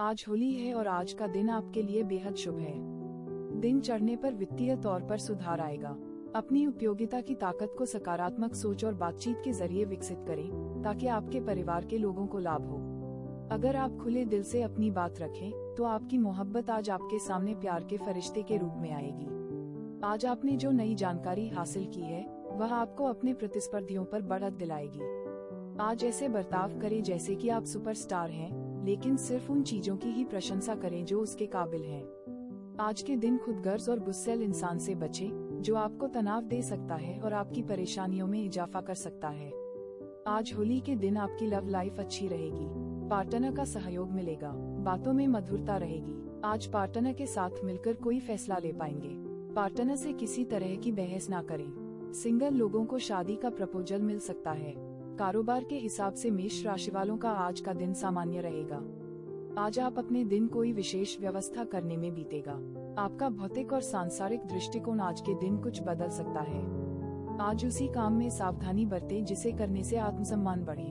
आज होली है और आज का दिन आपके लिए बेहद शुभ है। दिन चढ़ने पर वित्तीय तौर पर सुधार आएगा। अपनी उपयोगिता की ताकत को सकारात्मक सोच और बातचीत के ज़रिए विकसित करें, ताकि आपके परिवार के लोगों को लाभ हो। अगर आप खुले दिल से अपनी बात रखें तो आपकी मोहब्बत आज आपके सामने प्यार के फरिश्ते के रूप में आएगी। आज आपने जो नई जानकारी हासिल की है, वह आपको अपने प्रतिस्पर्धियों पर बढ़त दिलाएगी। आज ऐसे बर्ताव करें जैसे कि आप सुपरस्टार हैं लेकिन सिर्फ़ उन चीज़ों की ही प्रशंसा करें जो उसके काबिल हैं। आज के दिन खुद गर्ज और गुस्सेल इंसान से बचें, जो आपको तनाव दे सकता है और आपकी परेशानियों में इजाफा कर सकता है। आज होली के दिन आपकी लव लाइफ अच्छी रहेगी पार्टनर का सहयोग मिलेगा बातों में मधुरता रहेगी। आज पार्टनर के साथ मिलकर कोई फैसला ले पाएँगे। पार्टनर से किसी तरह की बहस ना करें। सिंगल लोगों को शादी का प्रपोजल मिल सकता है। कारोबार के हिसाब से मेष राशि वालों का आज का दिन सामान्य रहेगा। आज आप अपने दिन कोई विशेष व्यवस्था करने में बीतेगा। आपका भौतिक और सांसारिक दृष्टिकोण आज के दिन कुछ बदल सकता है। आज उसी काम में सावधानी बरतें जिसे करने से आत्मसम्मान बढ़े।